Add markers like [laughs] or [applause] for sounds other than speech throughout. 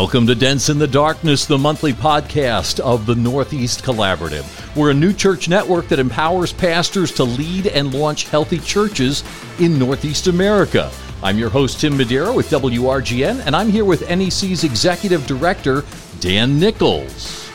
Welcome to Dents in the Darkness, the monthly podcast of the Northeast Collaborative. We're a new church network that empowers pastors to lead and launch healthy churches in Northeast America. I'm your host, Tim Madeira with WRGN, and I'm here with NEC's Executive Director, Dan Nichols.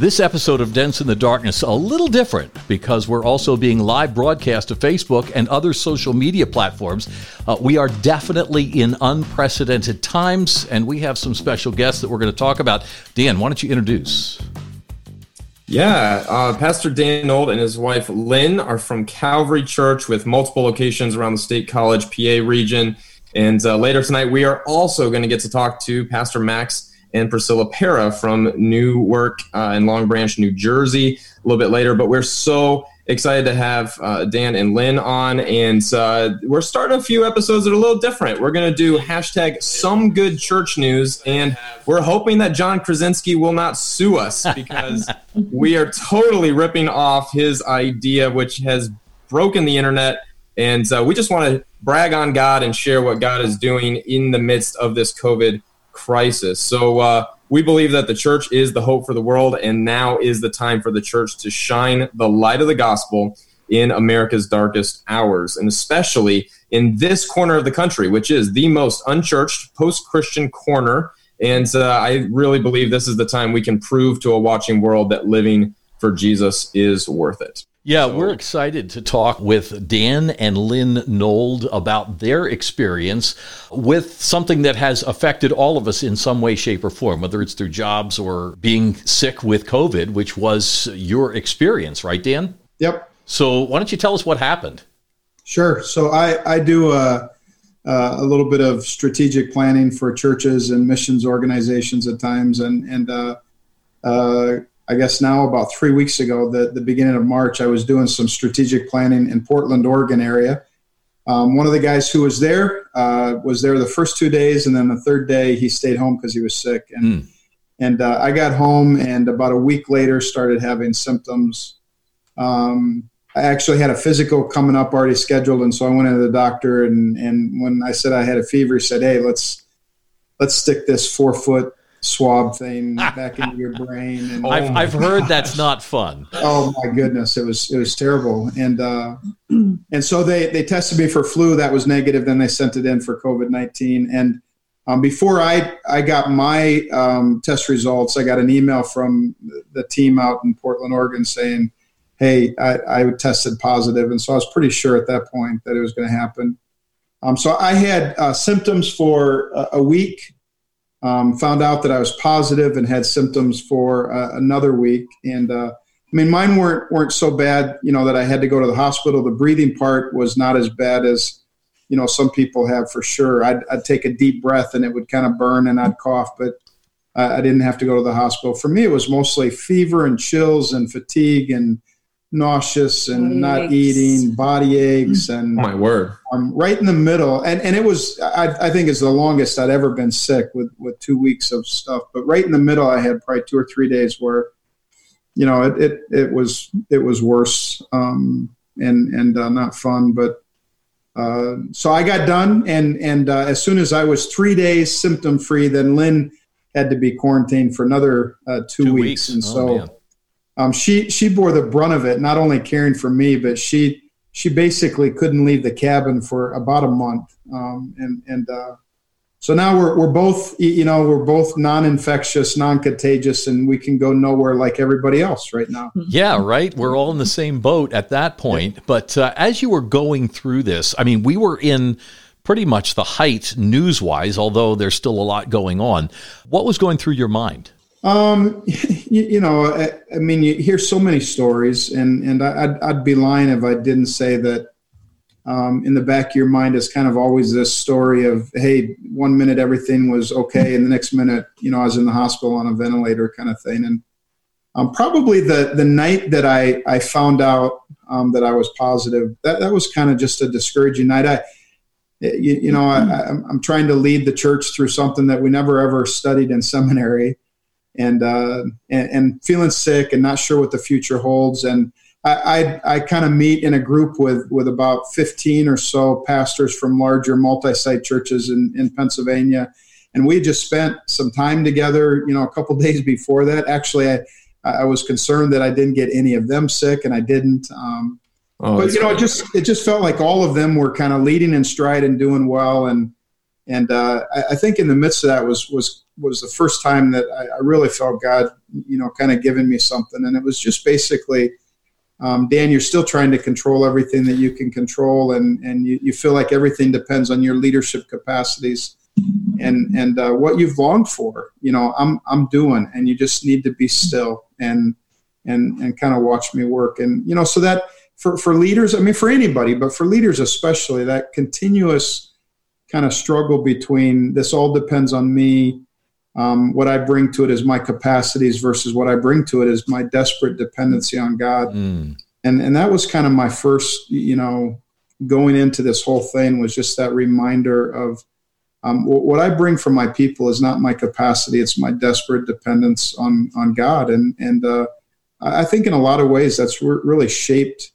This episode of Dents in the Darkness a little different because we're also being live broadcast to Facebook and other social media platforms. Uh, we are definitely in unprecedented times, and we have some special guests that we're going to talk about. Dan, why don't you introduce? Yeah, uh, Pastor Dan Nold and his wife Lynn are from Calvary Church with multiple locations around the State College PA region. And uh, later tonight, we are also going to get to talk to Pastor Max and Priscilla Para from Newark uh, in Long Branch, New Jersey, a little bit later. But we're so excited to have uh, Dan and Lynn on, and uh, we're starting a few episodes that are a little different. We're going to do hashtag some good church news, and we're hoping that John Krasinski will not sue us [laughs] because we are totally ripping off his idea, which has broken the internet. And uh, we just want to brag on God and share what God is doing in the midst of this COVID crisis. So uh, we believe that the church is the hope for the world, and now is the time for the church to shine the light of the gospel in America's darkest hours, and especially in this corner of the country, which is the most unchurched, post Christian corner. And uh, I really believe this is the time we can prove to a watching world that living for Jesus is worth it. Yeah, so, we're excited to talk with Dan and Lynn Nold about their experience with something that has affected all of us in some way, shape, or form, whether it's through jobs or being sick with COVID, which was your experience, right, Dan? Yep. So why don't you tell us what happened? Sure. So I, I do a, a little bit of strategic planning for churches and missions organizations at times, and and uh, uh, I guess now about three weeks ago, the, the beginning of March, I was doing some strategic planning in Portland, Oregon area. Um, one of the guys who was there uh, was there the first two days, and then the third day he stayed home because he was sick. And mm. and uh, I got home, and about a week later started having symptoms. Um, I actually had a physical coming up already scheduled, and so I went into the doctor. And and when I said I had a fever, he said, "Hey, let's let's stick this four foot swab thing back into your brain. And, I've, I've heard that's not fun. Oh my goodness, it was it was terrible. And uh, and so they they tested me for flu that was negative. Then they sent it in for COVID nineteen. And um, before I I got my um, test results, I got an email from the team out in Portland, Oregon, saying, "Hey, I, I tested positive," and so I was pretty sure at that point that it was going to happen. Um, so I had uh, symptoms for a, a week um, found out that I was positive and had symptoms for uh, another week. And uh, I mean, mine weren't weren't so bad, you know, that I had to go to the hospital. The breathing part was not as bad as you know some people have for sure. I'd, I'd take a deep breath and it would kind of burn and I'd cough, but I didn't have to go to the hospital. For me, it was mostly fever and chills and fatigue and nauseous and body not eating, body aches, and oh my word, um, right in the middle. And and it was I, I think is the longest I'd ever been sick with with two weeks of stuff. But right in the middle, I had probably two or three days where, you know, it it, it was it was worse um, and and uh, not fun. But uh, so I got done, and and uh, as soon as I was three days symptom free, then Lynn had to be quarantined for another uh, two, two, weeks, weeks. and oh, so. Man um, she she bore the brunt of it, not only caring for me, but she she basically couldn't leave the cabin for about a month, um, and and uh, so now we're we're both you know we're both non-infectious, non-contagious, and we can go nowhere like everybody else right now. Mm-hmm. Yeah, right. We're all in the same boat at that point. Yeah. But uh, as you were going through this, I mean, we were in pretty much the height news-wise, although there's still a lot going on. What was going through your mind? Um, [laughs] you, you know, I, I, mean, you hear so many stories, and and I'd, I'd be lying if I didn't say that. Um, in the back of your mind is kind of always this story of, hey, one minute everything was okay, and the next minute, you know, I was in the hospital on a ventilator, kind of thing. And um, probably the the night that I I found out um, that I was positive, that that was kind of just a discouraging night. I you, you know, I, I'm trying to lead the church through something that we never ever studied in seminary and, uh, and, and feeling sick and not sure what the future holds. And I, I, I kind of meet in a group with, with about 15 or so pastors from larger multi site churches in, in Pennsylvania. And we just spent some time together, you know, a couple [laughs] days before that. Actually, I, I was concerned that I didn't get any of them sick, and I didn't. Um, oh, but you know, it just it just felt like all of them were kind of leading in stride and doing well. And and uh, I, I, think in the midst of that was was was the first time that I, I really felt God, you know, kind of giving me something. And it was just basically um, Dan, you're still trying to control everything that you can control, and and you, you feel like everything depends on your leadership capacities, and and uh, what you've longed for. You know, I'm I'm doing, and you just need to be still and and and kind of watch me work. And you know, so that for for leaders, I mean, for anybody, but for leaders especially, that continuous kind of struggle between this all depends on me um, what I bring to it is my capacities versus what I bring to it is my desperate dependency on God. Mm. And and that was kind of my first, you know, going into this whole thing was just that reminder of um, what I bring from my people is not my capacity; it's my desperate dependence on on God. And and uh, I think in a lot of ways that's re- really shaped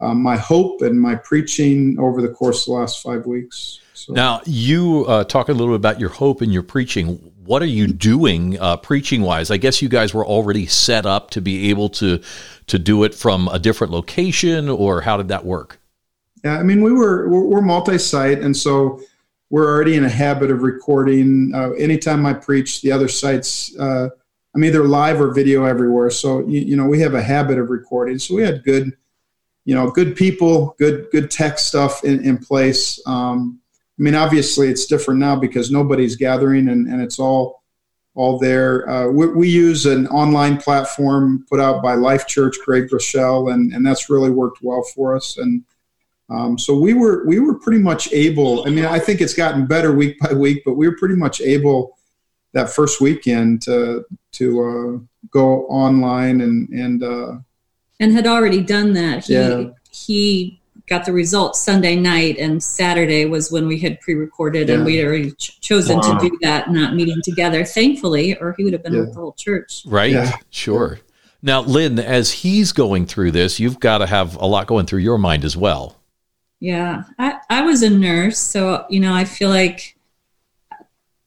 um, my hope and my preaching over the course of the last five weeks. So. Now, you uh, talk a little bit about your hope and your preaching what are you doing uh, preaching wise? I guess you guys were already set up to be able to to do it from a different location, or how did that work? Yeah, I mean, we were we're, multi-site, and so we're already in a habit of recording. Uh, anytime I preach, the other sites, uh, I'm either live or video everywhere. So you, you know, we have a habit of recording. So we had good, you know, good people, good good tech stuff in, in place. Um, I mean, obviously it's different now because nobody's gathering and, and it's all all there. Uh, we, we, use an online platform put out by Life Church Great Rochelle, and, and that's really worked well for us. And um, so we were we were pretty much able. I mean, I think it's gotten better week by week, but we were pretty much able that first weekend to to uh, go online and and uh, and had already done that. He, yeah. he got the results Sunday night, and Saturday was when we had pre-recorded, yeah. and we'd already ch- chosen wow. to do that, not meeting together. Thankfully, or he would have been yeah. with the whole church. Right? Yeah. Sure. Now, Lynn, as he's going through this, you've got to have a lot going through your mind as well. Yeah, I, I was a nurse, so you know, I feel like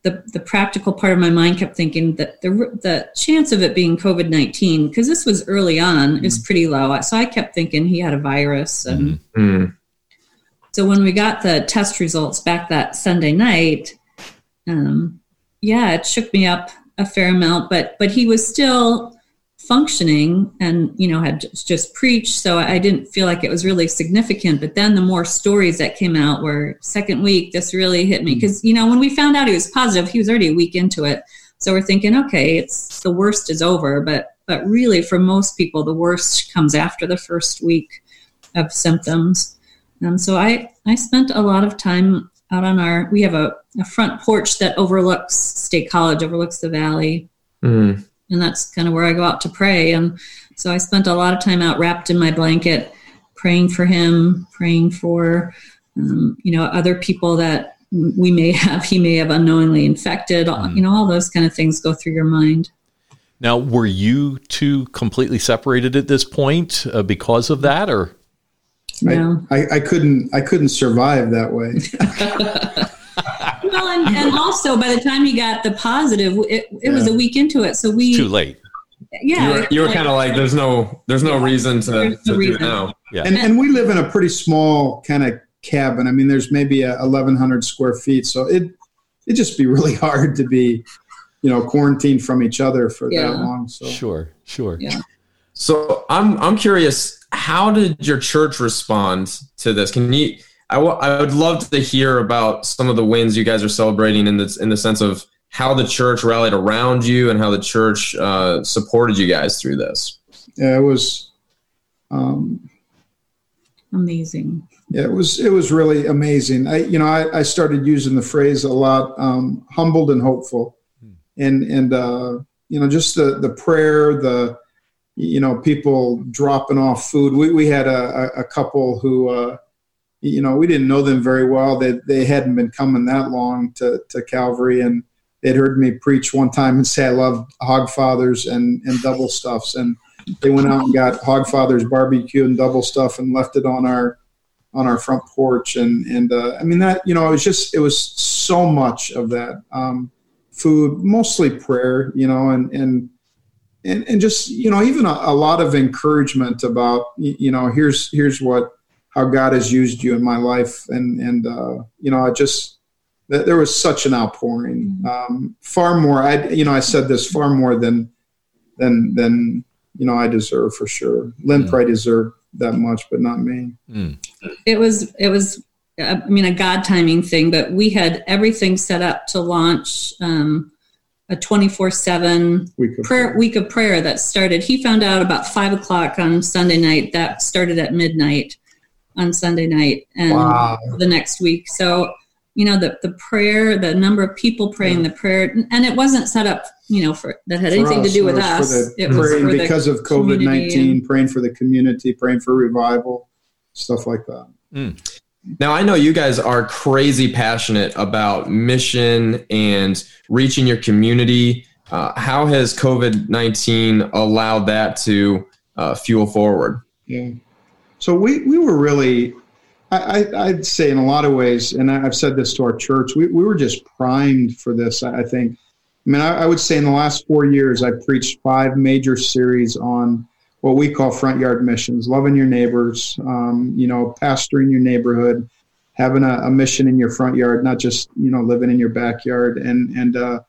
the, the practical part of my mind kept thinking that the, the chance of it being COVID 19, because this was early on, mm-hmm. is pretty low. So I kept thinking he had a virus. And mm-hmm. so when we got the test results back that Sunday night, um, yeah, it shook me up a fair amount, but, but he was still functioning and you know had just preached. So i didn't feel like it was really significant. But then the more stories that came out were second week this really hit me. Because mm. you know when we found out he was positive he was already a week into it. So we're thinking okay it's the worst is over. But but really for most people the worst comes after the first week of symptoms. And so i i spent a lot of time out on our we have a, a front porch that overlooks state college overlooks the valley. Mm and that's kind of where I go out to pray. And so I spent a lot of time out wrapped in my blanket, praying for him, praying for um, you know other people that we may have he may have unknowingly infected. Mm. You know, all those kind of things go through your mind. Now, were you two completely separated at this point uh, because of that, or? No. I, I, I couldn't. I couldn't survive that way. [laughs] well, and, and also by the time he got the positive, it, it yeah. was a week into it, so we too late. Yeah, you were, you were like, kind of like, there's no, there's no reason to, no to reason. do it now. Yeah, and, and we live in a pretty small kind of cabin. I mean, there's maybe a 1,100 square feet, so it it just be really [laughs] hard to be, you know, quarantined from each other for yeah. that long. So sure, sure. Yeah. So I'm I'm curious, how did your church respond to this? Can you I, w- I would love to hear about some of the wins you guys are celebrating in the in the sense of how the church rallied around you and how the church uh, supported you guys through this. Yeah, it was um, amazing. Yeah, it was it was really amazing. I you know I, I started using the phrase a lot, um, humbled and hopeful, hmm. and and uh, you know just the the prayer, the you know people dropping off food. We we had a, a couple who. Uh, you know, we didn't know them very well. They, they hadn't been coming that long to, to Calvary. And they'd heard me preach one time and say, I love hog fathers and, and double stuffs. And they went out and got Hogfather's barbecue and double stuff and left it on our on our front porch and and uh, I mean that you know it was just it was so much of that um, food mostly prayer you know and and and, and just you know even a, a lot of encouragement about you know here's here's what how God has used you in my life and and uh, you know I just there was such an outpouring um, far more I you know I said this far more than than than you know I deserve for sure Lynn mm. probably deserved that much, but not me. Mm. It was it was I mean a God timing thing, but we had everything set up to launch um, a twenty four seven prayer prayer. week of prayer that started. He found out about five o'clock on Sunday night. That started at midnight on Sunday night and wow. the next week. So you know the the prayer, the number of people praying yeah. the prayer, and it wasn't set up you know, for that had for anything us, to do with us. The, it was praying because of COVID nineteen, praying for the community, praying for revival, stuff like that. Mm. Now I know you guys are crazy passionate about mission and reaching your community. Uh, how has COVID nineteen allowed that to uh, fuel forward? Yeah. So we we were really I, would say in a lot of ways, and I've said this to our church, we, we were just primed for this. I think I mean, I, I, would say in the last four years, I've preached five major series on what we call front yard missions, loving your neighbors, um, you know, pastoring your neighborhood, having a, a, mission in your front yard, not just, you know, living in your backyard. And, and, uh,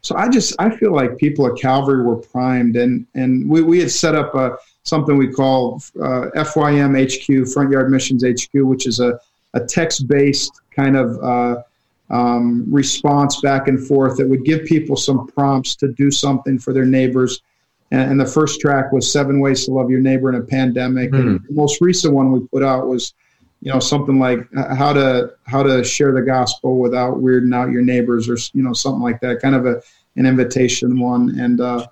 so I just, I feel like people at Calvary were primed and, and we, we had set up a, something we call uh, FYM HQ, Front Yard Missions HQ, which is a, a text-based kind of uh, um, response back and forth that would give people some prompts to do something for their neighbors. And, and the first track was Seven Ways to Love Your Neighbor in a Pandemic. Mm-hmm. And the most recent one we put out was, you know, something like how to how to share the gospel without weirding out your neighbors, or you know, something like that. Kind of a an invitation one. And uh,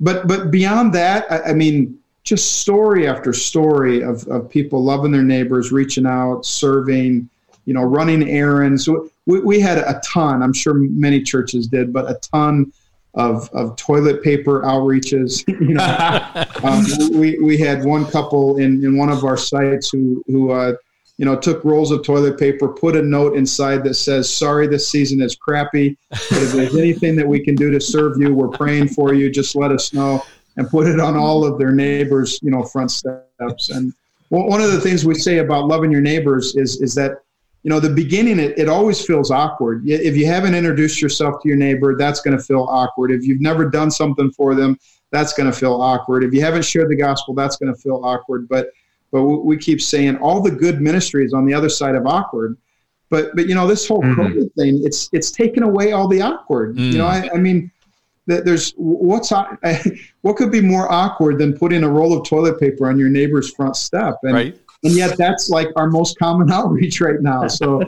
but but beyond that, I, I mean, just story after story of of people loving their neighbors, reaching out, serving you know, running errands. We, we had a ton, I'm sure many churches did, but a ton of, of toilet paper outreaches. [laughs] You know, um, we, we had one couple in, in one of our sites who, who uh, you know, took rolls of toilet paper, put a note inside that says, sorry, this season is crappy. If there's anything that we can do to serve you, we're praying for you. Just let us know and put it on all of their neighbors, you know, front steps. And one of the things we say about loving your neighbors is, is that you know the beginning it, it always feels awkward if you haven't introduced yourself to your neighbor that's going to feel awkward if you've never done something for them that's going to feel awkward if you haven't shared the gospel that's going to feel awkward but but we keep saying all the good ministry is on the other side of awkward but but you know this whole mm-hmm. COVID thing it's it's taken away all the awkward mm. you know I, I mean there's what's [laughs] what could be more awkward than putting a roll of toilet paper on your neighbor's front step and right and yet that's like our most common [laughs] outreach right now. So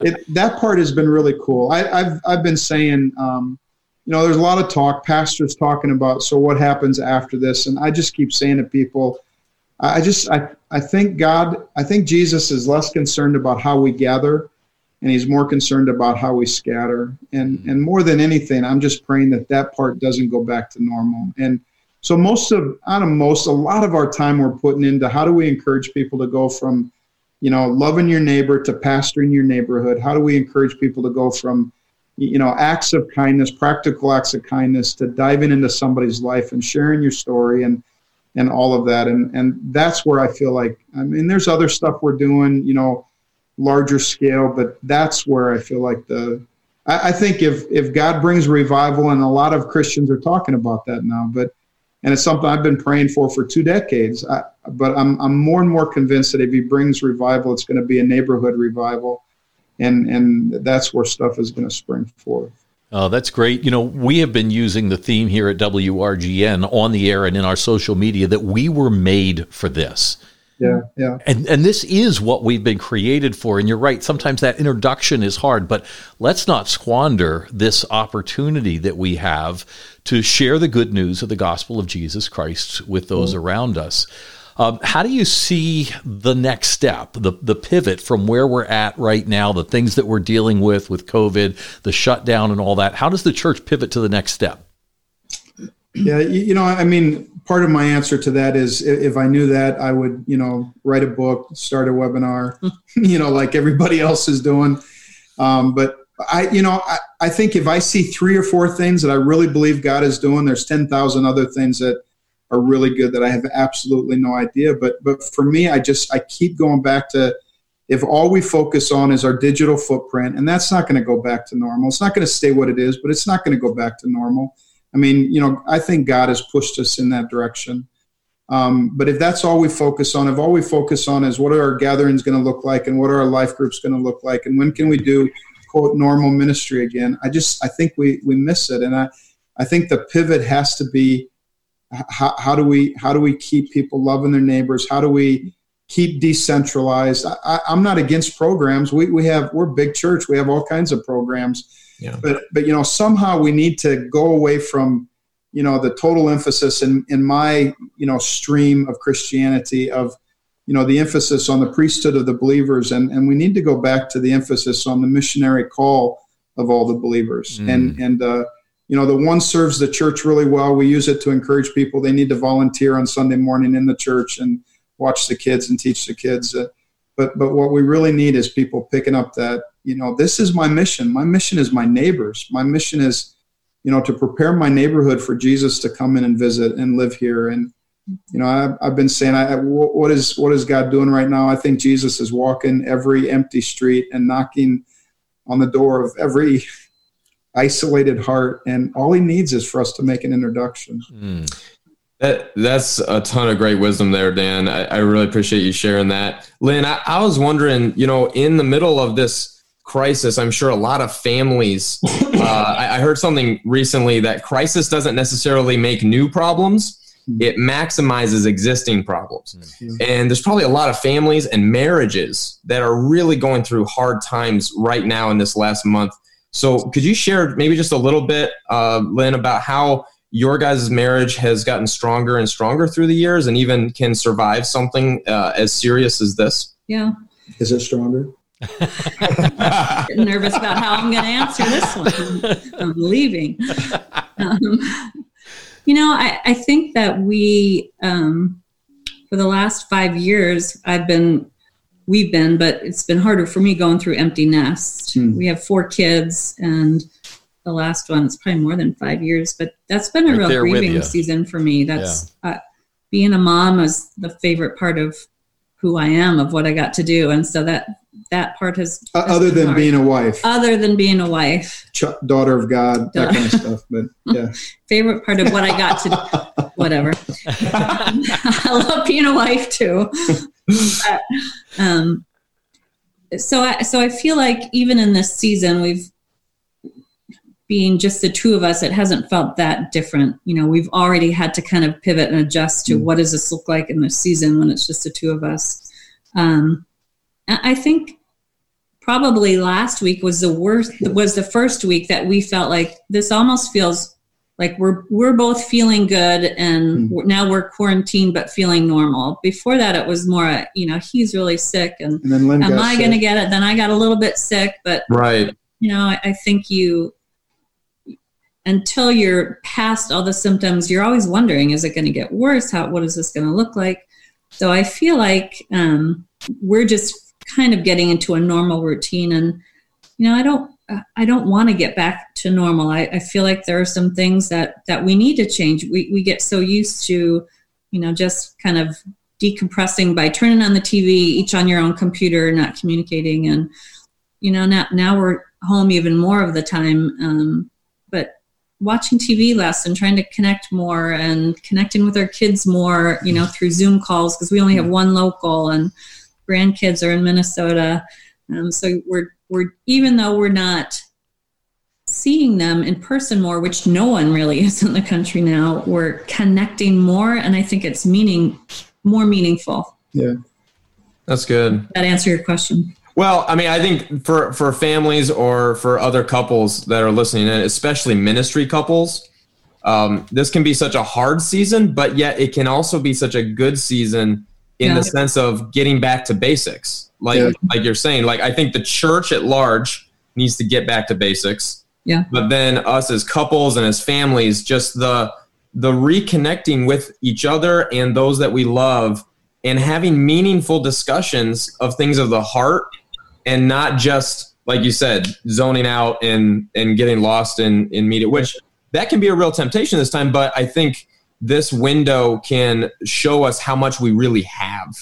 it, that part has been really cool. I, have I've been saying, um, you know, there's a lot of talk, pastors talking about, so what happens after this? And I just keep saying to people, I just, I, I think God, I think Jesus is less concerned about how we gather and he's more concerned about how we scatter. And, mm-hmm. and more than anything, I'm just praying that that part doesn't go back to normal. And, so most of, I don't most, a lot of our time we're putting into how do we encourage people to go from, you know, loving your neighbor to pastoring your neighborhood? How do we encourage people to go from, you know, acts of kindness, practical acts of kindness, to diving into somebody's life and sharing your story and and all of that. And and that's where I feel like I mean, there's other stuff we're doing, you know, larger scale, but that's where I feel like the I, I think if if God brings revival, and a lot of Christians are talking about that now, but and it's something I've been praying for for two decades. I, but I'm I'm more and more convinced that if he brings revival, it's going to be a neighborhood revival, and and that's where stuff is going to spring forth. Oh, that's great. You know, we have been using the theme here at WRGN on the air and in our social media that we were made for this. Yeah, yeah. And and this is what we've been created for. And you're right. Sometimes that introduction is hard, but let's not squander this opportunity that we have to share the good news of the gospel of Jesus Christ with those mm. around us. Um, how do you see the next step, the the pivot from where we're at right now, the things that we're dealing with with COVID, the shutdown, and all that? How does the church pivot to the next step? Yeah, you know, I mean, part of my answer to that is if I knew that, I would, you know, write a book, start a webinar, [laughs] [laughs] you know, like everybody else is doing. Um, but I, you know, I, I think if I see three or four things that I really believe God is doing, there's 10,000 other things that are really good that I have absolutely no idea. But, but for me, I just, I keep going back to, if all we focus on is our digital footprint, and that's not going to go back to normal. It's not going to stay what it is, but it's not going to go back to normal. I mean, you know, I think God has pushed us in that direction. Um, but if that's all we focus on, if all we focus on is what are our gatherings going to look like and what are our life groups going to look like and when can we do quote normal ministry again, I just I think we we miss it, and I I think the pivot has to be how, how do we how do we keep people loving their neighbors? How do we keep decentralized? I, am not against programs. We we have we're big church. We have all kinds of programs. Yeah. But but you know somehow we need to go away from you know the total emphasis in in my you know stream of Christianity of you know the emphasis on the priesthood of the believers. And and we need to go back to the emphasis on the missionary call of all the believers. Mm. and and uh, you know the one serves the church really well. We use it to encourage people. They need to volunteer on sunday morning in the church and watch the kids and teach the kids. Uh, but but what we really need is people picking up that you know this is my mission my mission is my neighbors my mission is you know to prepare my neighborhood for jesus to come in and visit and live here and you know i've, I've been saying I, what is what is god doing right now i think jesus is walking every empty street and knocking on the door of every [laughs] isolated heart and all he needs is for us to make an introduction mm. That that's a ton of great wisdom there, Dan. I, I really appreciate you sharing that. Lynn, I, I, was wondering, you know, in the middle of this crisis, I'm sure a lot of families. [laughs] Uh, I, I heard something recently that crisis doesn't necessarily make new problems; it maximizes existing problems. Mm-hmm. And there's probably a lot of families and marriages that are really going through hard times right now in this last month. So, could you share maybe just a little bit, uh, Lynn, about how your guys' marriage has gotten stronger and stronger through the years and even can survive something uh, as serious as this? Yeah. Is it stronger? Nervous about how I'm going to answer this one. I'm leaving. Um, you know, I, I, think that we, um, for the last five years, I've been, we've been, but it's been harder for me going through empty nest. Hmm. We have four kids and the last one. It's probably more than five years, but that's been a right real grieving season for me. That's yeah. uh, being a mom is the favorite part of who I am, of what I got to do, and so that that part has, uh, other than hard. being a wife, other than being a wife, Ch- daughter of God, that kind of stuff. But [laughs] yeah, favorite part of what I got to [laughs] whatever. [laughs] I love being a wife too. But, um, so I so I feel like even in this season we've being just the two of us, it hasn't felt that different. You know, we've already had to kind of pivot and adjust to mm. what does this look like in this season when it's just the two of us. Um, I think probably last week was the worst. Was the first week that we felt like this almost feels like we're we're both feeling good and mm. now we're quarantined but feeling normal. Before that, it was more, you know, he's really sick and, and am I going to get it? Then I got a little bit sick, but right. You know, I, I think you until you're past all the symptoms, you're always wondering, is it going to get worse? How, what is this going to look like? So I feel like um, we're just kind of getting into a normal routine, and you know, I don't, I don't want to get back to normal. I, I feel like there are some things that that we need to change. We we get so used to, you know, just kind of decompressing by turning on the TV, each on your own computer, not communicating, and you know, now now we're home even more of the time. Um, but watching TV less and trying to connect more and connecting with our kids more, you know, through Zoom calls because we only have one local and grandkids are in Minnesota. Um, so we're we're even though we're not seeing them in person more, which no one really [laughs] is in the country now, we're connecting more, and I think it's meaning more meaningful. Yeah, that's good. That answer your question. Well, I mean, I think for for families or for other couples that are listening in, especially ministry couples, um, this can be such a hard season, but yet it can also be such a good season in yeah. the sense of getting back to basics. Like yeah. like you're saying, like I think the church at large needs to get back to basics. Yeah. But then us as couples and as families, just the the reconnecting with each other and those that we love and having meaningful discussions of things of the heart and not just like you said zoning out and and getting lost in in media which that can be a real temptation this time but i think this window can show us how much we really have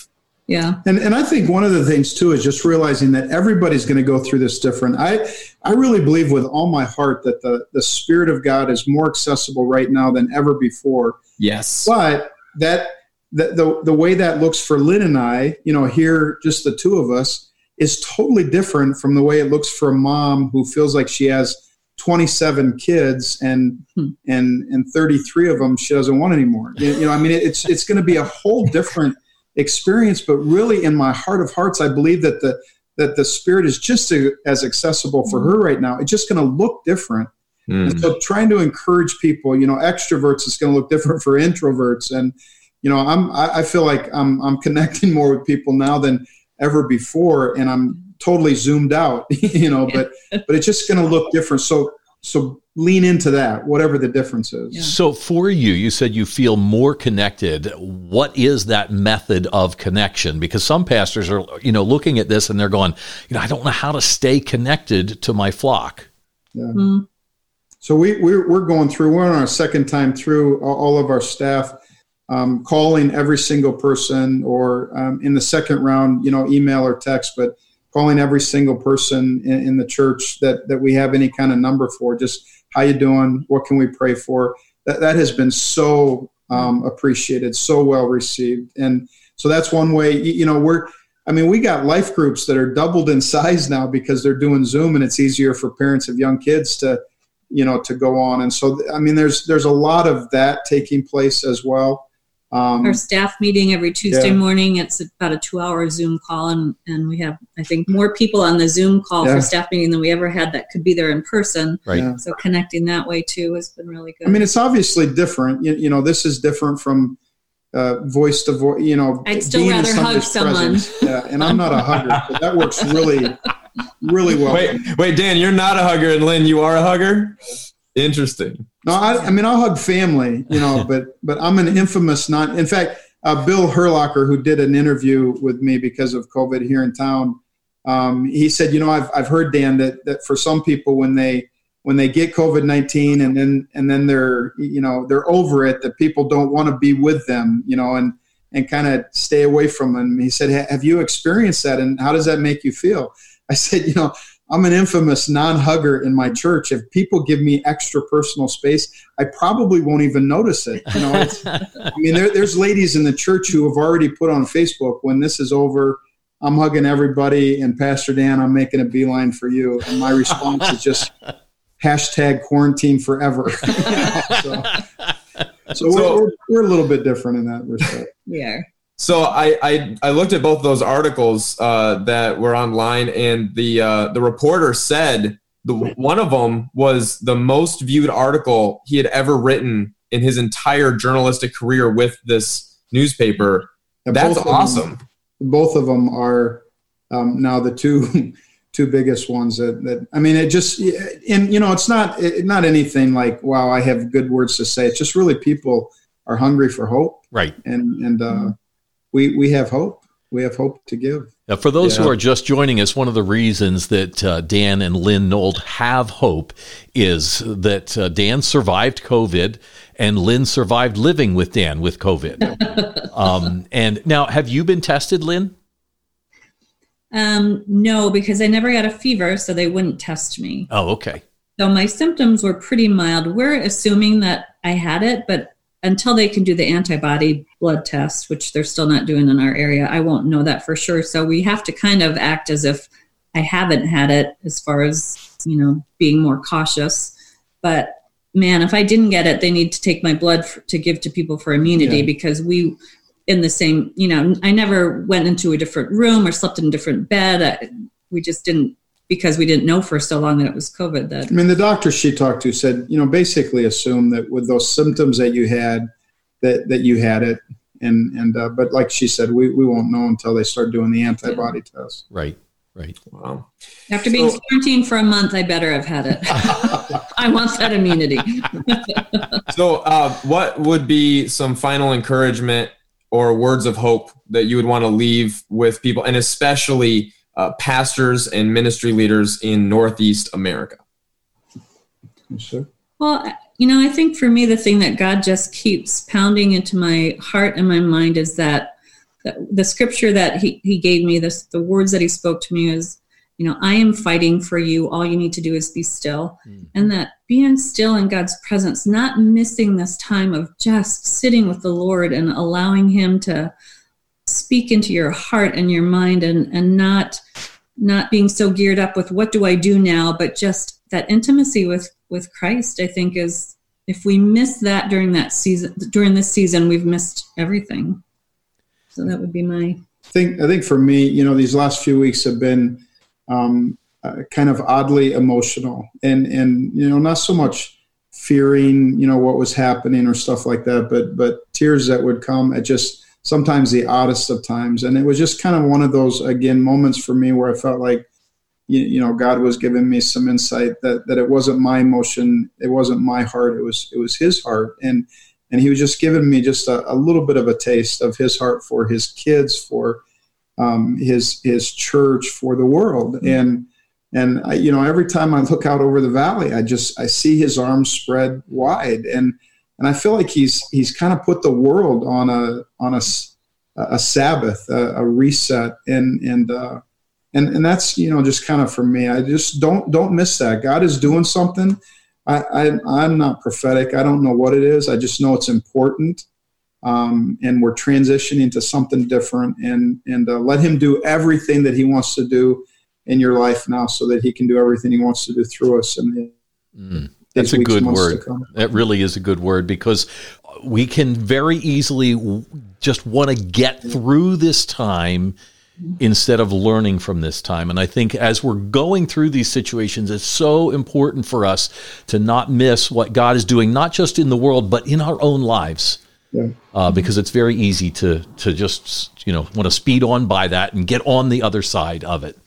Yeah. And and I think one of the things too is just realizing that everybody's going to go through this different. I I really believe with all my heart that the the spirit of God is more accessible right now than ever before. yes But that the the, the way that looks for Lynn and I, you know, here just the two of us is totally different from the way it looks for a mom who feels like she has 27 kids and Hmm. and and 33 of them she doesn't want anymore. You, you know, I mean it's it's going to be a whole different experience but really in my heart of hearts I believe that the that the spirit is just a, as accessible for her right now. It's just going to look different. Mm. And so trying to encourage people, you know, extroverts is going to look different for introverts. And, you know, I'm, I I feel like I'm, I'm connecting more with people now than ever before. And I'm totally zoomed out, [laughs] you know, but, but it's just going to look different. So, so lean into that, whatever the difference is. Yeah. So for you, you said you feel more connected. What is that method of connection? Because some pastors are, you know, looking at this and they're going, you know, I don't know how to stay connected to my flock. Mm. So we, we're, we're going through, we're on our second time through all all of our staff, um, calling every single person or um, in the second round, you know, email or text, but calling every single person in, in the church that, that we have any kind of number for, just how you doing? What can we pray for? That, that has been so um, appreciated, so well received. And so that's one way, you, know, we're, I mean, we got life groups that are doubled in [laughs] size now because they're doing Zoom and it's easier for parents of young kids to, you know, to go on. And so, I mean, there's there's a lot of that taking place as well. Um, Our staff meeting every Tuesday Yeah. morning. It's about a two-hour Zoom call, and, and we have, I think, more people on the Zoom call Yeah. for staff meeting than we ever had that could be there in person. Right. Yeah. So connecting that way too has been really good. I mean, it's obviously different. You, you know, this is different from uh, voice to voice. You know, I'd still being in rather hug someone. Yeah, and I'm not a hugger, but that works really, really well. wait wait dan you're not a hugger and lynn you are a hugger interesting No, I, I mean I'll hug family, you know, [laughs] but but I'm an infamous non. In fact, uh, Bill Horlacher, who did an interview with me because of COVID here in town, um, he said, you know, I've I've heard Dan that that for some people when they when they get COVID nineteen and then and then they're you know they're over it, that people don't want to be with them, you know, and and kind of stay away from them. He said, have you experienced that, and how does that make you feel? I said, you know. I'm an infamous non-hugger in my church. If people give me extra personal space, I probably won't even notice it. You know, it's, I mean, there, there's ladies in the church who have already put on Facebook, when this is over, I'm hugging everybody, and Pastor Dan, I'm making a beeline for you. And my response is just hashtag quarantine forever. [laughs] You know, so so we're, we're, we're a little bit different in that respect. we are. So I, I I looked at both those articles uh, that were online, and the uh, the reporter said the one of them was the most viewed article he had ever written in his entire journalistic career with this newspaper. And That's both of them- awesome. both of them are um, now the two [laughs] two biggest ones that, that I mean it just and you know it's not it, not anything like wow I have good words to say it's just really people are hungry for hope Right. and and uh, we we have hope we have hope to give Now, for those who are just joining us, one of the reasons that uh, Dan and Lynn Nold have hope is that uh, Dan survived COVID and Lynn survived living with Dan with COVID. [laughs] um, and now, have you been tested, Lynn? Um, no, because I never got a fever, so they wouldn't test me. Oh, okay. So my symptoms were pretty mild. We're assuming that I had it, but until they can do the antibody blood test, which they're still not doing in our area, I won't know that for sure. So we have to kind of act as if I haven't had it as far as, you know, being more cautious. But man, if I didn't get it, they need to take my blood for, to give to people for immunity Yeah. because we in the same, you know, I never went into a different room or slept in a different bed. I, we just didn't because we didn't know for so long that it was COVID that I mean the doctor she talked to said you know basically assume that with those symptoms that you had that that you had it and and uh, but like she said we, we won't know until they start doing the antibody test Right. Right. Wow. After being So- quarantined for a month, I better have had it. [laughs] I want that immunity. [laughs] So, uh, what would be some final encouragement or words of hope that you would want to leave with people, and especially uh, pastors and ministry leaders in Northeast America? Sure. Well, you know, I think for me, the thing that God just keeps pounding into my heart and my mind is that the scripture that he, he gave me, this, the words that he spoke to me is, you know, I am fighting for you. All you need to do is be still. Mm-hmm. And that being still in God's presence, not missing this time of just sitting with the Lord and allowing him to speak into your heart and your mind and, and not not being so geared up with what do I do now, but just that intimacy with with Christ, I think is if we miss that during that season during this season, we've missed everything. So that would be my I think I think for me, you know, these last few weeks have been um, uh, kind of oddly emotional, and and you know, not so much fearing, you know, what was happening or stuff like that, but but tears that would come at just sometimes the oddest of times, and it was just kind of one of those again moments for me where I felt like you, you, know god was giving me some insight that that it wasn't my emotion it wasn't my heart it was it was his heart. And and he was just giving me just a, a little bit of a taste of his heart for his kids for um, his his church for the world. Mm-hmm. and and I, you know every time i look out over the valley i just i see his arms spread wide. And and i feel like he's he's kind of put the world on a on a a sabbath a, a reset. And and uh, and and that's you know just kind of for me. I just don't don't miss that. God is doing something. I, I am not prophetic. I don't know what it is. I just know it's important. Um, and we're transitioning to something different. And and uh, let him do everything that he wants to do in your life now so that he can do everything he wants to do through us. And mm, that's a good word that really is a good word because we can very easily just want to get through this time instead of learning from this time. And I think as we're going through these situations, it's so important for us to not miss what God is doing, not just in the world, but in our own lives. Yeah. Uh, because it's very easy to to just you know want to speed on by that and get on the other side of it.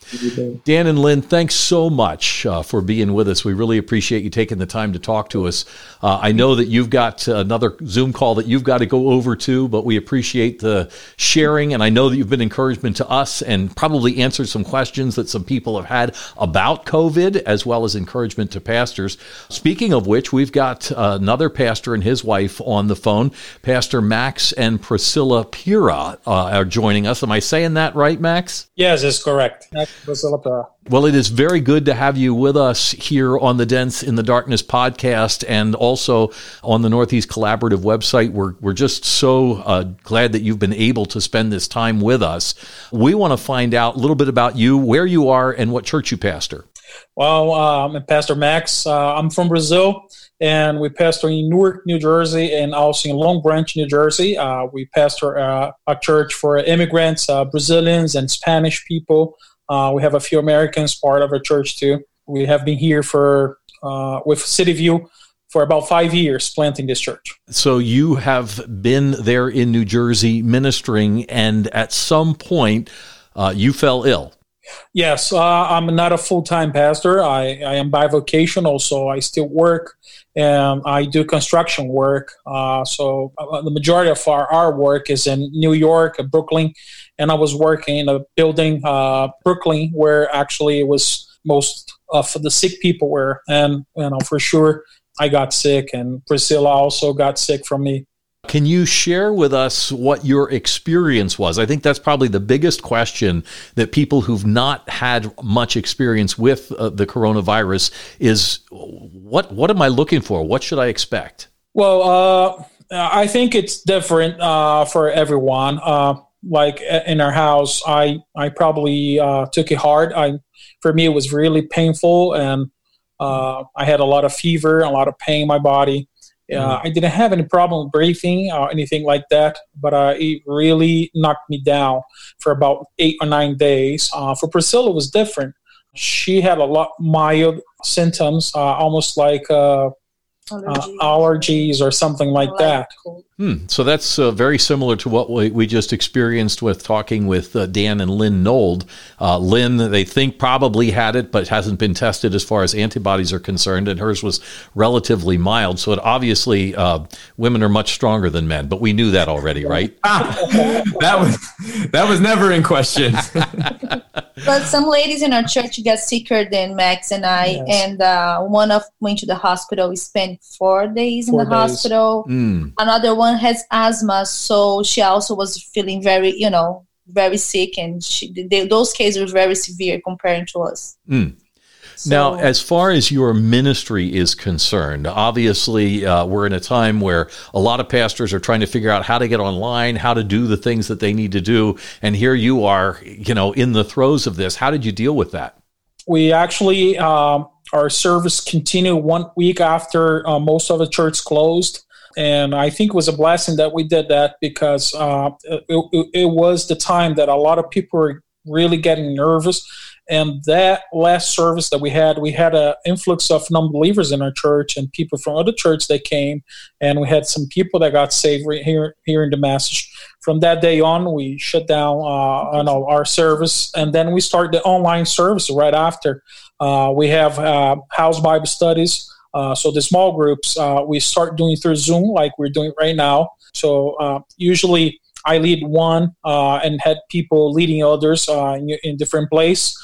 Dan and Lynn, thanks so much uh, for being with us. We really appreciate you taking the time to talk to us. Uh, I know that you've got another Zoom call that you've got to go over to, but we appreciate the sharing. And I know that you've been encouragement to us and probably answered some questions that some people have had about COVID, as well as encouragement to pastors. Speaking of which, we've got another pastor and his wife on the phone. Pastor Max and Priscilla Pira uh, are joining us. Am I saying that right, Max? Yes, that's correct. Max Priscilla Pira. Well, it is very good to have you with us here on the Dents in the Darkness podcast and also on the Northeast Collaborative website. We're, we're just so uh, glad that you've been able to spend this time with us. We want to find out a little bit about you, where you are, and what church you pastor. Well, uh, I'm Pastor Max. Uh, I'm from Brazil and we pastor in Newark, New Jersey, and also in Long Branch, New Jersey. Uh, we pastor uh, a church for immigrants, uh, Brazilians, and Spanish people. Uh, we have a few Americans part of our church too. We have been here for uh, with City View for about five years planting this church. So you have been there in New Jersey ministering, and at some point uh, you fell ill. Yes, uh, I'm not a full time pastor. I, I am bivocational, so I still work and I do construction work. Uh, so uh, the majority of our, our work is in New York, Brooklyn, and I was working in a building, uh, Brooklyn, where actually it was most of the sick people were, and you know for sure I got sick, and Priscilla also got sick from me. Can you share with us what your experience was? I think that's probably the biggest question that people who've not had much experience with uh, the coronavirus is what what am I looking for? What should I expect? Well, uh, I think it's different uh, for everyone. Uh, like in our house, I I probably uh, took it hard. I for me it was really painful, and uh, I had a lot of fever, a lot of pain in my body. Uh, I didn't have any problem breathing or anything like that, but uh, it really knocked me down for about eight or nine days. Uh, for Priscilla, it was different. She had a lot mild symptoms, uh, almost like uh, Allergy. allergies or something like, like that. Hmm. So that's uh, very similar to what we, we just experienced with talking with uh, Dan and Lynn Nold. Uh, Lynn, they think probably had it, but hasn't been tested as far as antibodies are concerned, and hers was relatively mild. So it obviously, uh, women are much stronger than men, but we knew that already, right? ah, [laughs] that was that was never in question. [laughs] but some ladies in our church got sicker than Max and I, yes. and uh, one of went to the hospital. We spent four days four in the days. hospital. Mm. Another one one has asthma, so she also was feeling very, you know, very sick, and she, they, those cases were very severe comparing to us. Mm. So, now, as far as your ministry is concerned, obviously uh, we're in a time where a lot of pastors are trying to figure out how to get online, how to do the things that they need to do, and here you are, you know, in the throes of this. How did you deal with that? We actually um, our service continued one week after uh, most of the church closed and I think it was a blessing that we did that because uh, it, it, was the time that a lot of people were really getting nervous. And that last service that we had, we had an influx of non-believers in our church and people from other churches that came, and we had some people that got saved here hearing the message. From that day on, we shut down uh, our service, and then we started the online service right after. Uh, we have uh, house Bible studies. Uh, so the small groups uh, we start doing through Zoom, like we're doing right now. So uh, usually I lead one uh, and had people leading others uh, in, in, different place.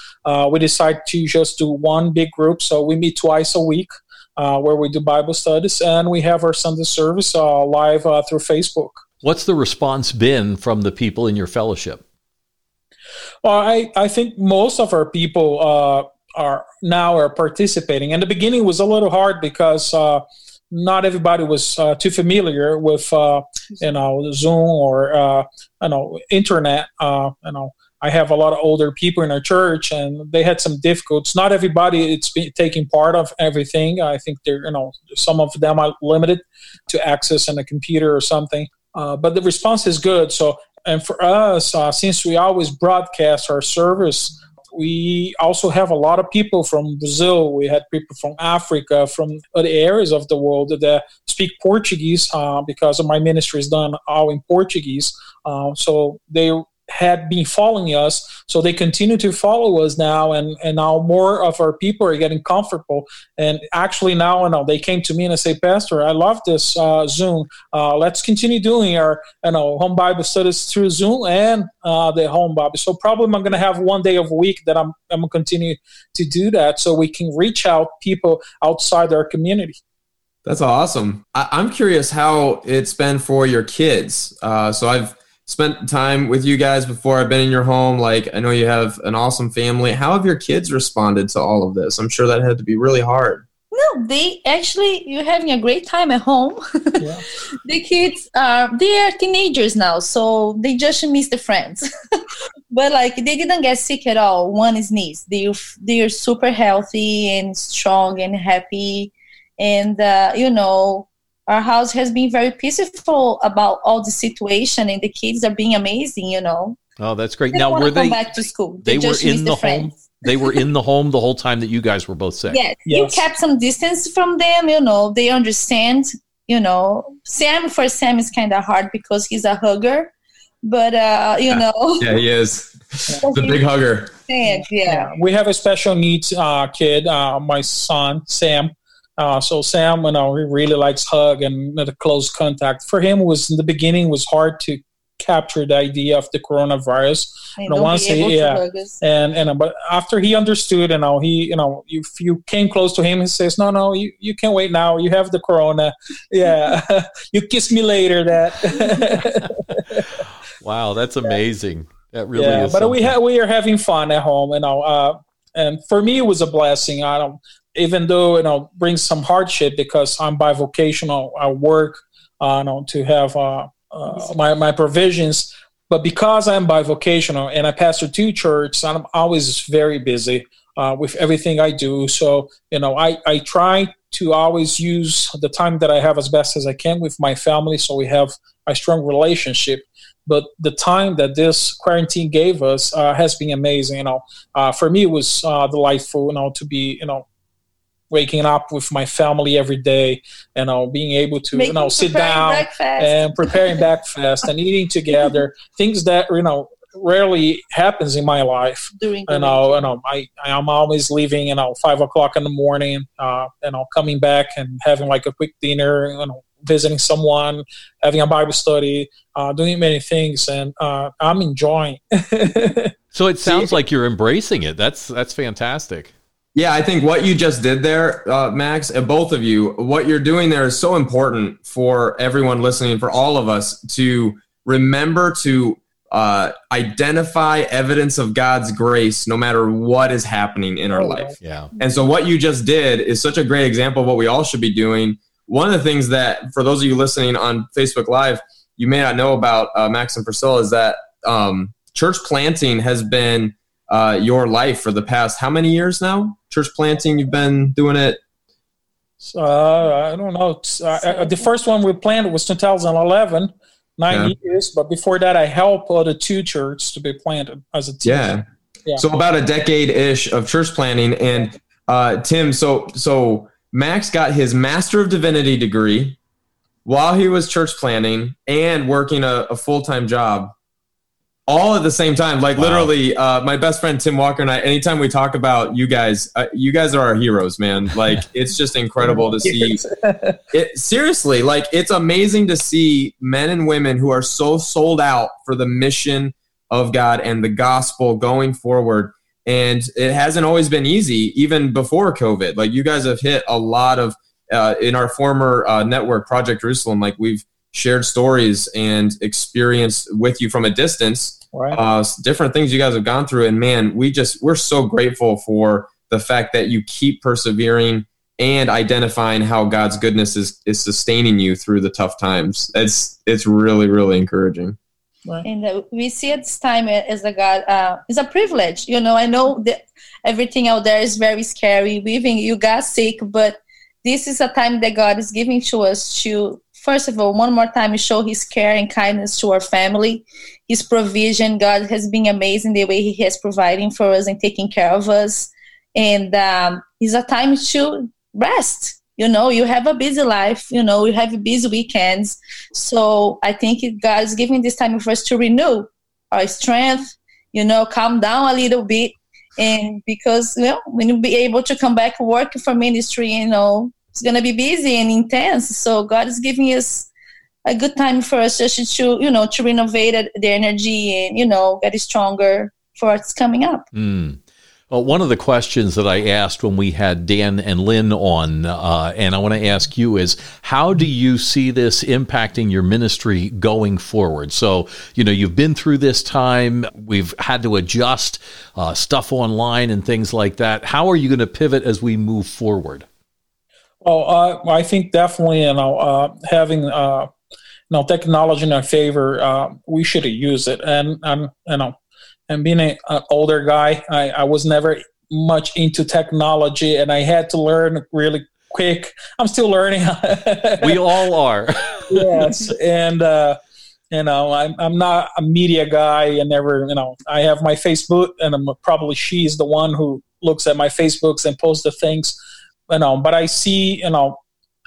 we decide to just do one big group, so we meet twice a week. where we do Bible studies, and we have our Sunday service live through Facebook. What's the response been from the people in your fellowship? Well, I, I think most of our people are now are participating. And the beginning was a little hard because uh, not everybody was uh, too familiar with uh, you know Zoom or uh, you know internet. Uh, you know, I have a lot of older people in our church, and they had some difficulties. Not everybody it's taking part of everything. I think they're you know some of them are limited to access on a computer or something. Uh, but the response is good. So, and for us, since we always broadcast our service we also have a lot of people from Brazil. We had people from Africa, from other areas of the world that speak Portuguese uh, because my ministry is done all in Portuguese. Uh, so they had been following us. So they continue to follow us now and and now more of our people are getting comfortable. And actually now know they came to me and I say pastor i love this uh, zoom. Uh, let's continue doing our you know home bible studies through zoom and uh, the home bible. So probably i'm going to have one day of a week that i'm, I'm going to continue to do that so we can reach out people outside our community. That's awesome. I- am curious how it's been for your kids. Uh, so i've spent time with you guys before. I've been in your home. Like, I know you have an awesome family. How have your kids responded to all of this? I'm sure that had to be really hard. No, they actually you're having a great time at home. Yeah. [laughs] the kids are they are teenagers now, so they just miss the friends. [laughs] but like they didn't get sick at all. One is niece. They they are super healthy and strong and happy, and uh, you know our house has been very peaceful about all the situation and the kids are being amazing you know. Oh that's great. They now were they back to school. They, they were in the, home? [laughs] they were in the home the whole time that you guys were both sick? Yes, yes. you kept some distance from them you know. They understand you know. Sam for sam is kind of hard because he's a hugger but uh you know. [laughs] Yeah he is. The big hugger. yeah. yeah. we have a special needs uh kid uh my son sam uh, so Sam, you know, he really likes hug and the close contact. For him, was in the beginning was hard to capture the idea of the coronavirus. You know, once he, yeah, and and but after he understood, you know, he, you know, if you came close to him, he says, "No, no, you, you can't wait now. You have the corona. [laughs] Yeah, [laughs] you kiss me later." That. [laughs] wow, that's amazing. That really yeah, is. But we ha- we are having fun at home, you know. Uh, and for me, it was a blessing. I don't even though you know brings some hardship because I'm bivocational, I work uh, you know, to have uh, uh, my my provisions. But because I'm bivocational and I pastor two churches, I'm always very busy uh, with everything I do. So you know, I I try to always use the time that I have as best as I can with my family, so we have a strong relationship but the time that this quarantine gave us uh, has been amazing. You know, uh, for me, it was delightful. You know, to be you know waking up with my family every day, you know, being able to Making- you know sit down breakfast. and preparing breakfast and eating together, [laughs] things that you know rarely happens in my life. during You know, week. you know, I I'm always leaving, you know, five o'clock in the morning, uh, you know, coming back and having like a quick dinner, you know, visiting someone, having a Bible study, uh, doing many things, and uh, I'm enjoying. [laughs] So it sounds like you're embracing it. That's that's fantastic. Yeah, I think what you just did there, uh, Max, and both of you, what you're doing there is so important for everyone listening, for all of us to remember to uh, identify evidence of God's grace no matter what is happening in our Oh, life. Yeah. And so, what you just did is such a great example of what we all should be doing. One of the things that, for those of you listening on Facebook Live, you may not know about uh, Max and Priscilla is that um, church planting has been uh, your life for the past how many years now? Church planting, you've been doing it. Uh, I don't know. Uh, uh, the first one we planned was 2011, nine Yeah. years. But before that, I helped other two churches to be planted as a team. Yeah. Yeah. So about a decade ish of church planting, and uh, Tim. So so Max got his Master of Divinity degree while he was church planting and working a, a full time job, all at the same time. Like Wow. literally, uh, my best friend Tim Walker and I. Anytime we talk about you guys, uh, you guys are our heroes, man. Like [laughs] it's just incredible to see. It, seriously, like it's amazing to see men and women who are so sold out for the mission of God and the gospel going forward. And it hasn't always been easy, even before COVID. Like you guys have hit a lot of uh, in our former uh, network, Project Jerusalem. Like we've shared stories and experience with you from a distance Right. uh, different things you guys have gone through. And man, we just we're so grateful for the fact that you keep persevering and identifying how God's goodness is is sustaining you through the tough times. It's it's really really encouraging. and uh, we see at this time as a God uh, is a privilege. You know, I know that everything out there is very scary. We even you got sick, but this is a time that God is giving to us to first of all, one more time, show His care and kindness to our family, His provision. God has been amazing the way He has providing for us and taking care of us, and um, it's a time to rest. You know, you have a busy life. You know, you have busy weekends. So I think God is giving this time for us to renew our strength, you know, calm down a little bit. And because, you know, when you be able to come back work for ministry, you know, it's going to be busy and intense. So God is giving us a good time for us just to, you know, to renovate the energy and, you know, get stronger for what's coming up. Mm. Well, one of the questions that I asked when we had Dan and Lynn on, uh, and I want to ask you is how do you see this impacting your ministry going forward? So, you know, you've been through this time, we've had to adjust uh, stuff online and things like that. How are you going to pivot as we move forward? Well, uh, I think definitely, you know, uh, having uh, you know technology in our favor, uh, we should use it. And I'm, you know, and being an older guy, I, I was never much into technology, and I had to learn really quick. I'm still learning. We [laughs] all are. yes, and uh, you know, I'm I'm not a media guy, and never, you know, I have my Facebook, and I'm probably she's the one who looks at my Facebooks and posts the things, you know. But I see, you know,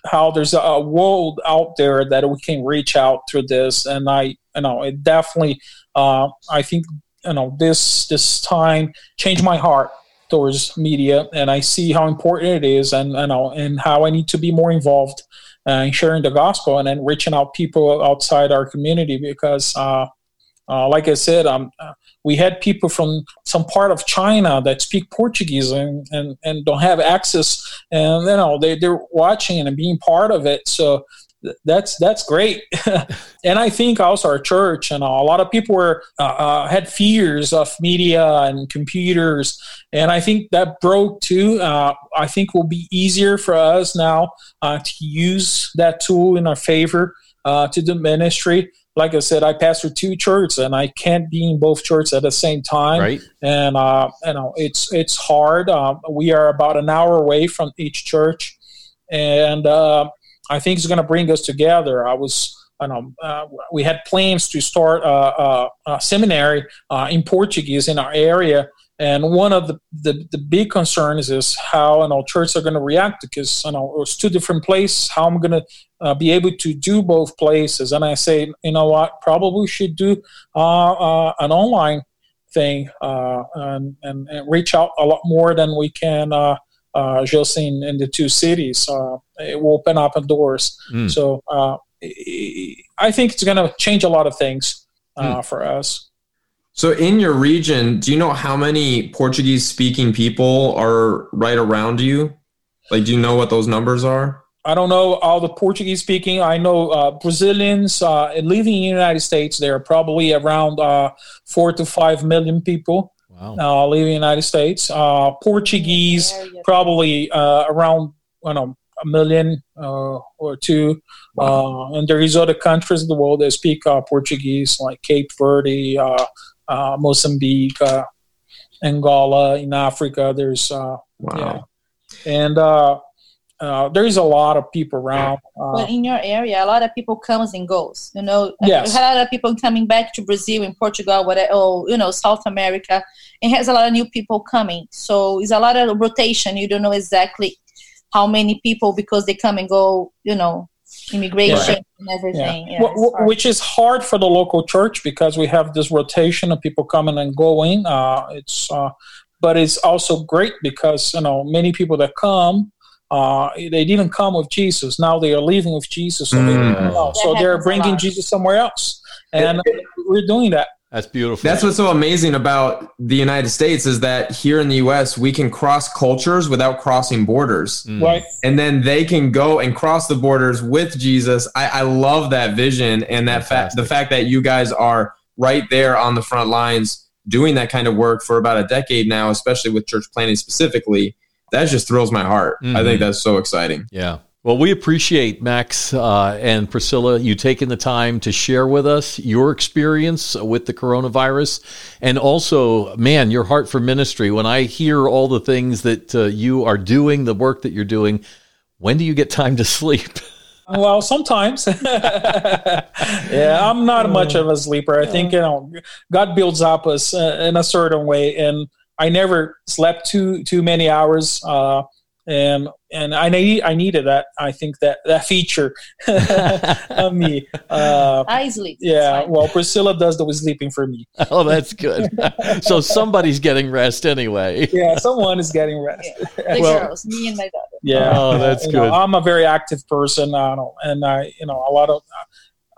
how there's a, world out there that we can reach out through this, and I, you know, it definitely, uh, I think, you know, this this time changed my heart towards media, and I see how important it is, and you know, and how I need to be more involved uh, in sharing the gospel and then reaching out people outside our community because uh, uh, like i said um, uh, we had people from some part of china that speak portuguese and, and, and don't have access and you know they, they're watching and being part of it. So that's that's great. [laughs] And i think also our church and a lot of people were uh, uh, had fears of media and computers. And i think that broke too. Uh, i think will be easier for us now uh, to use that tool in our favor uh, to the ministry. Like I said, I pastor two churches, and I can't be in both churches at the same time. Right? And uh, you know, it's it's hard. Um, we are about an hour away from each church, and uh, I think it's going to bring us together. I was. I know, uh, we had plans to start a, a, a seminary uh, in Portuguese in our area, and one of the, the, the big concerns is how you know churches are going to react because you know it's two different places. How I'm going to uh, be able to do both places? And I say, you know what? Probably should do uh, uh, an online thing uh, and, and, and, reach out a lot more than we can uh, uh, just in, in the two cities. it will open up doors. Mm. So I think it's going to change a lot of things mm. for us. So, in your region, do you know how many Portuguese speaking people are right around you? Like, do you know what those numbers are? I don't know all the Portuguese speaking. I know uh, Brazilians uh, living in the United States. There are probably around uh, four to five million people wow. Uh, living in the United States. Uh, Portuguese probably uh, around I don't know a million or two. Wow. and there is other countries in the world that speak Portuguese, like Cape Verde uh, Mozambique, uh, Angola in Africa. There's uh, wow. yeah, and uh, uh, there is a lot of people around. Uh, but in your area, a lot of people comes and goes. You know, yes. a lot of people coming back to Brazil and Portugal, whatever, or you know, South America. It has a lot of new people coming, so it's a lot of rotation. You don't know exactly how many people because they come and go. You know, immigration right. and everything. Yeah. Yeah, which is hard for the local church because we have this rotation of people coming and going. Uh, it's uh, but it's also great because you know many people that come. Uh, they didn't come with Jesus. Now they are leaving with Jesus, so, mm. they, so they're bringing Jesus somewhere else, and we're doing that. That's beautiful. That's what's so amazing about the United States is that here in the US, we can cross cultures without crossing borders. Mm. Right. And then they can go and cross the borders with Jesus. I, I love that vision and that fact the fact that you guys are right there on the front lines doing that kind of work for about a decade now, especially with church planting specifically. That just thrills my heart. Mm-hmm. I think that's so exciting. Yeah. Well, we appreciate Max uh, and Priscilla you taking the time to share with us your experience with the coronavirus, and also, man, your heart for ministry. When I hear all the things that uh, you are doing, the work that you're doing, when do you get time to [laughs] sleep? well, sometimes. [laughs] yeah, I'm not much of a sleeper. I think you know God builds up us uh, in a certain way, and I never slept too too many hours. Uh, and and I need I needed that. I think that that feature [laughs] of me. Uh, I sleep. Yeah. Well, Priscilla does the sleeping for me. [laughs] Oh, that's good. so somebody's getting rest anyway. yeah, someone is getting rest. Yeah. The [laughs] well, girls, me and my daughter. Yeah. Oh, that's good. Know, I'm a very active person. I don't, and I, you know, a lot of.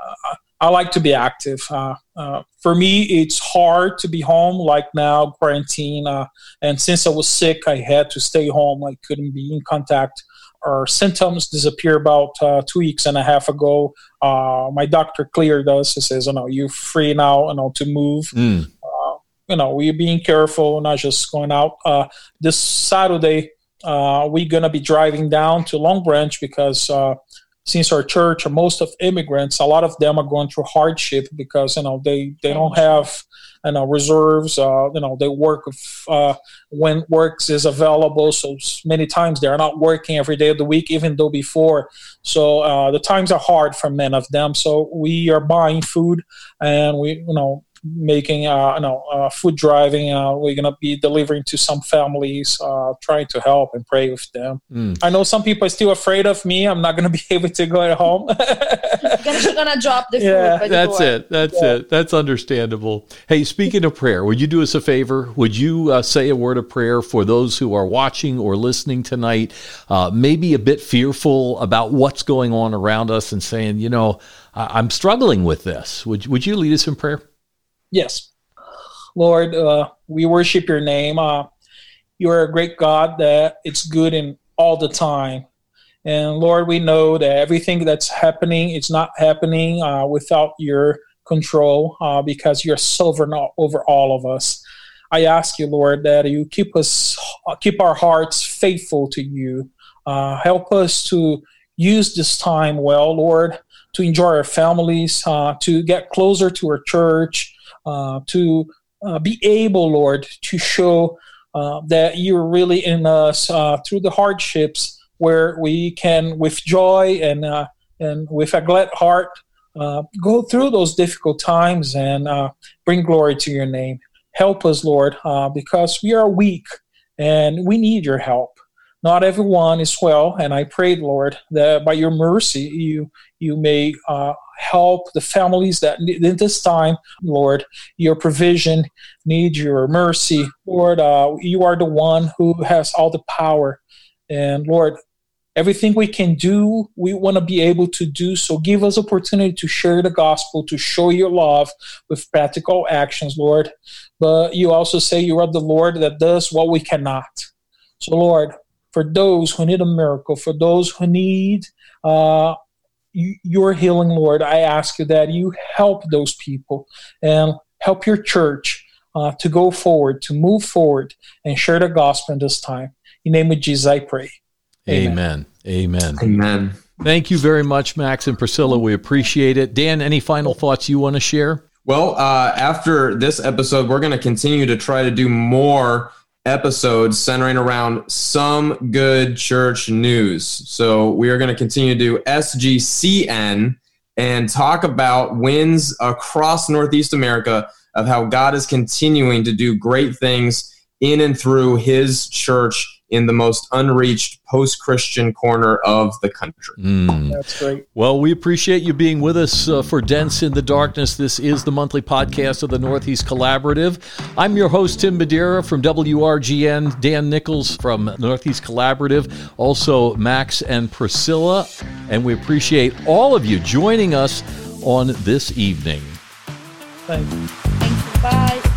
Uh, I like to be active. Uh, uh, for me, it's hard to be home like now, quarantine. Uh, and since I was sick, I had to stay home. I couldn't be in contact. Our symptoms disappeared about uh, two weeks and a half ago. Uh, my doctor cleared us. He says, "You know, you're free now. You know, to move." Mm. you know, we're being careful, not just going out. this Saturday, we're gonna be driving down to Long Branch because since our church most of immigrants, a lot of them are going through hardship because you know they they don't have you know reserves. Uh, you know they work uh, when works is available. So many times they are not working every day of the week, even though before. So uh, the times are hard for many of them. So we are buying food, and we you know making uh, you know uh, food driving. Uh, we're gonna be delivering to some families, uh, trying to help and pray with them. Mm. I know some people are still afraid of me. I'm not gonna [laughs] be able to go at home. [laughs] You're gonna drop the food. Yeah, that's it. That's yeah. it. That's understandable. Hey, speaking of prayer, would you do us a favor? Would you uh, say a word of prayer for those who are watching or listening tonight? Uh, maybe a bit fearful about what's going on around us, and saying, you know, I'm struggling with this. Would Would you lead us in prayer? Yes. Lord, uh, we worship your name. Uh, you are a great God that it's good in all the time. And Lord, we know that everything that's happening is not happening uh, without your control uh, because you're sovereign over all of us. I ask you, Lord, that you keep us, keep our hearts faithful to you. Uh, help us to use this time well, Lord, to enjoy our families, uh, to get closer to our church, uh, to uh, be able, Lord, to show uh, that you're really in us through the hardships where we can, with joy and, and with a glad heart, go through those difficult times and bring glory to your name. help us, Lord, uh, because we are weak and we need your help. Not everyone is well, and I pray, Lord, that by your mercy you you may uh, help the families that in this time, Lord, your provision need your mercy, Lord. Uh, you are the one who has all the power, and Lord, everything we can do we want to be able to do. So give us opportunity to share the gospel to show your love with practical actions lord. But you also say you are the lord that does what we cannot. So lord for those who need a miracle for those who need uh, your healing lord i ask you that you help those people and help your church uh, to go forward to move forward and share the gospel in this time in the name of jesus i pray Amen. Amen. Amen. Thank you very much, Max and Priscilla. We appreciate it. Dan, any final thoughts you want to share? Well, uh, after this episode, we're going to continue to try to do more episodes centering around some good church news. So we are going to continue to do SGCN and talk about wins across Northeast America of how God is continuing to do great things in and through his church in the most unreached post Christian corner of the country. Mm. That's great. Well, we appreciate you being with us uh, for Dents in the Darkness. This is the monthly podcast of the Northeast Collaborative. I'm your host, Tim Madeira from WRGN, Dan Nichols from Northeast Collaborative, also Max and Priscilla. And we appreciate all of you joining us on this evening. Thank you. Thank you. Bye.